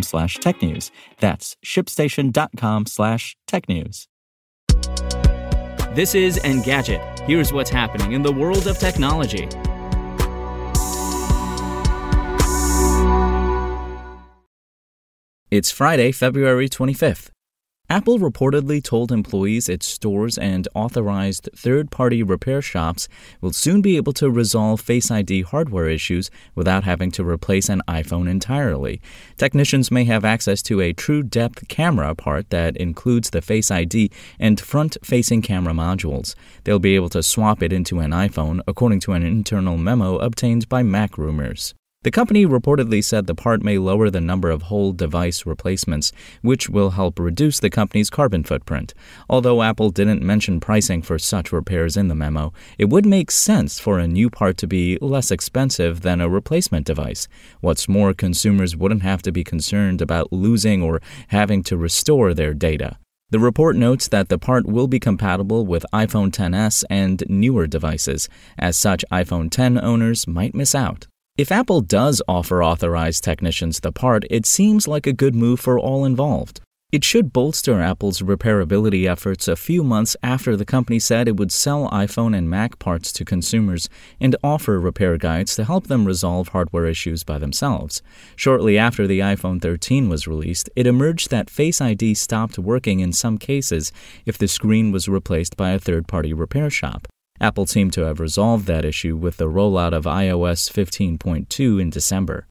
slash technews. That's shipstation.com slash tech news. This is Engadget. Here's what's happening in the world of technology. It's Friday, February 25th. Apple reportedly told employees its stores and authorized third party repair shops will soon be able to resolve Face ID hardware issues without having to replace an iPhone entirely. Technicians may have access to a true depth camera part that includes the Face ID and front facing camera modules. They'll be able to swap it into an iPhone, according to an internal memo obtained by Mac Rumors. The company reportedly said the part may lower the number of whole device replacements, which will help reduce the company's carbon footprint. Although Apple didn't mention pricing for such repairs in the memo, it would make sense for a new part to be less expensive than a replacement device. What's more, consumers wouldn't have to be concerned about losing or having to restore their data. The report notes that the part will be compatible with iPhone XS and newer devices. As such, iPhone X owners might miss out. If Apple does offer authorized technicians the part, it seems like a good move for all involved. It should bolster Apple's repairability efforts a few months after the company said it would sell iPhone and Mac parts to consumers and offer repair guides to help them resolve hardware issues by themselves. Shortly after the iPhone 13 was released, it emerged that Face ID stopped working in some cases if the screen was replaced by a third party repair shop. Apple seemed to have resolved that issue with the rollout of iOS 15.2 in December.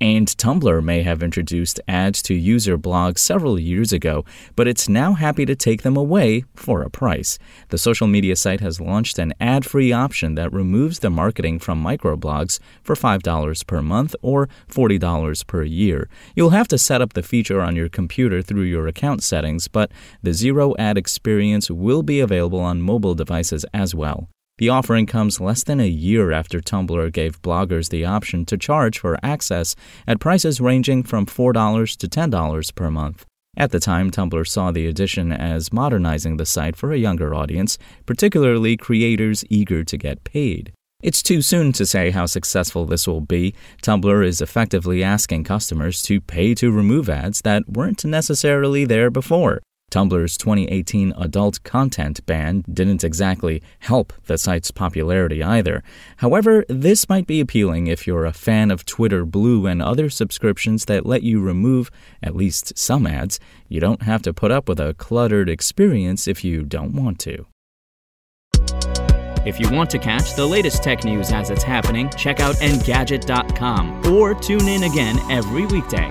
And Tumblr may have introduced ads to user blogs several years ago, but it's now happy to take them away for a price. The social media site has launched an ad free option that removes the marketing from microblogs for $5 per month or $40 per year. You'll have to set up the feature on your computer through your account settings, but the zero ad experience will be available on mobile devices as well. The offering comes less than a year after Tumblr gave bloggers the option to charge for access at prices ranging from $4 to $10 per month. At the time, Tumblr saw the addition as modernizing the site for a younger audience, particularly creators eager to get paid. It's too soon to say how successful this will be. Tumblr is effectively asking customers to pay to remove ads that weren't necessarily there before. Tumblr's 2018 adult content ban didn't exactly help the site's popularity either. However, this might be appealing if you're a fan of Twitter Blue and other subscriptions that let you remove at least some ads. You don't have to put up with a cluttered experience if you don't want to. If you want to catch the latest tech news as it's happening, check out Engadget.com or tune in again every weekday.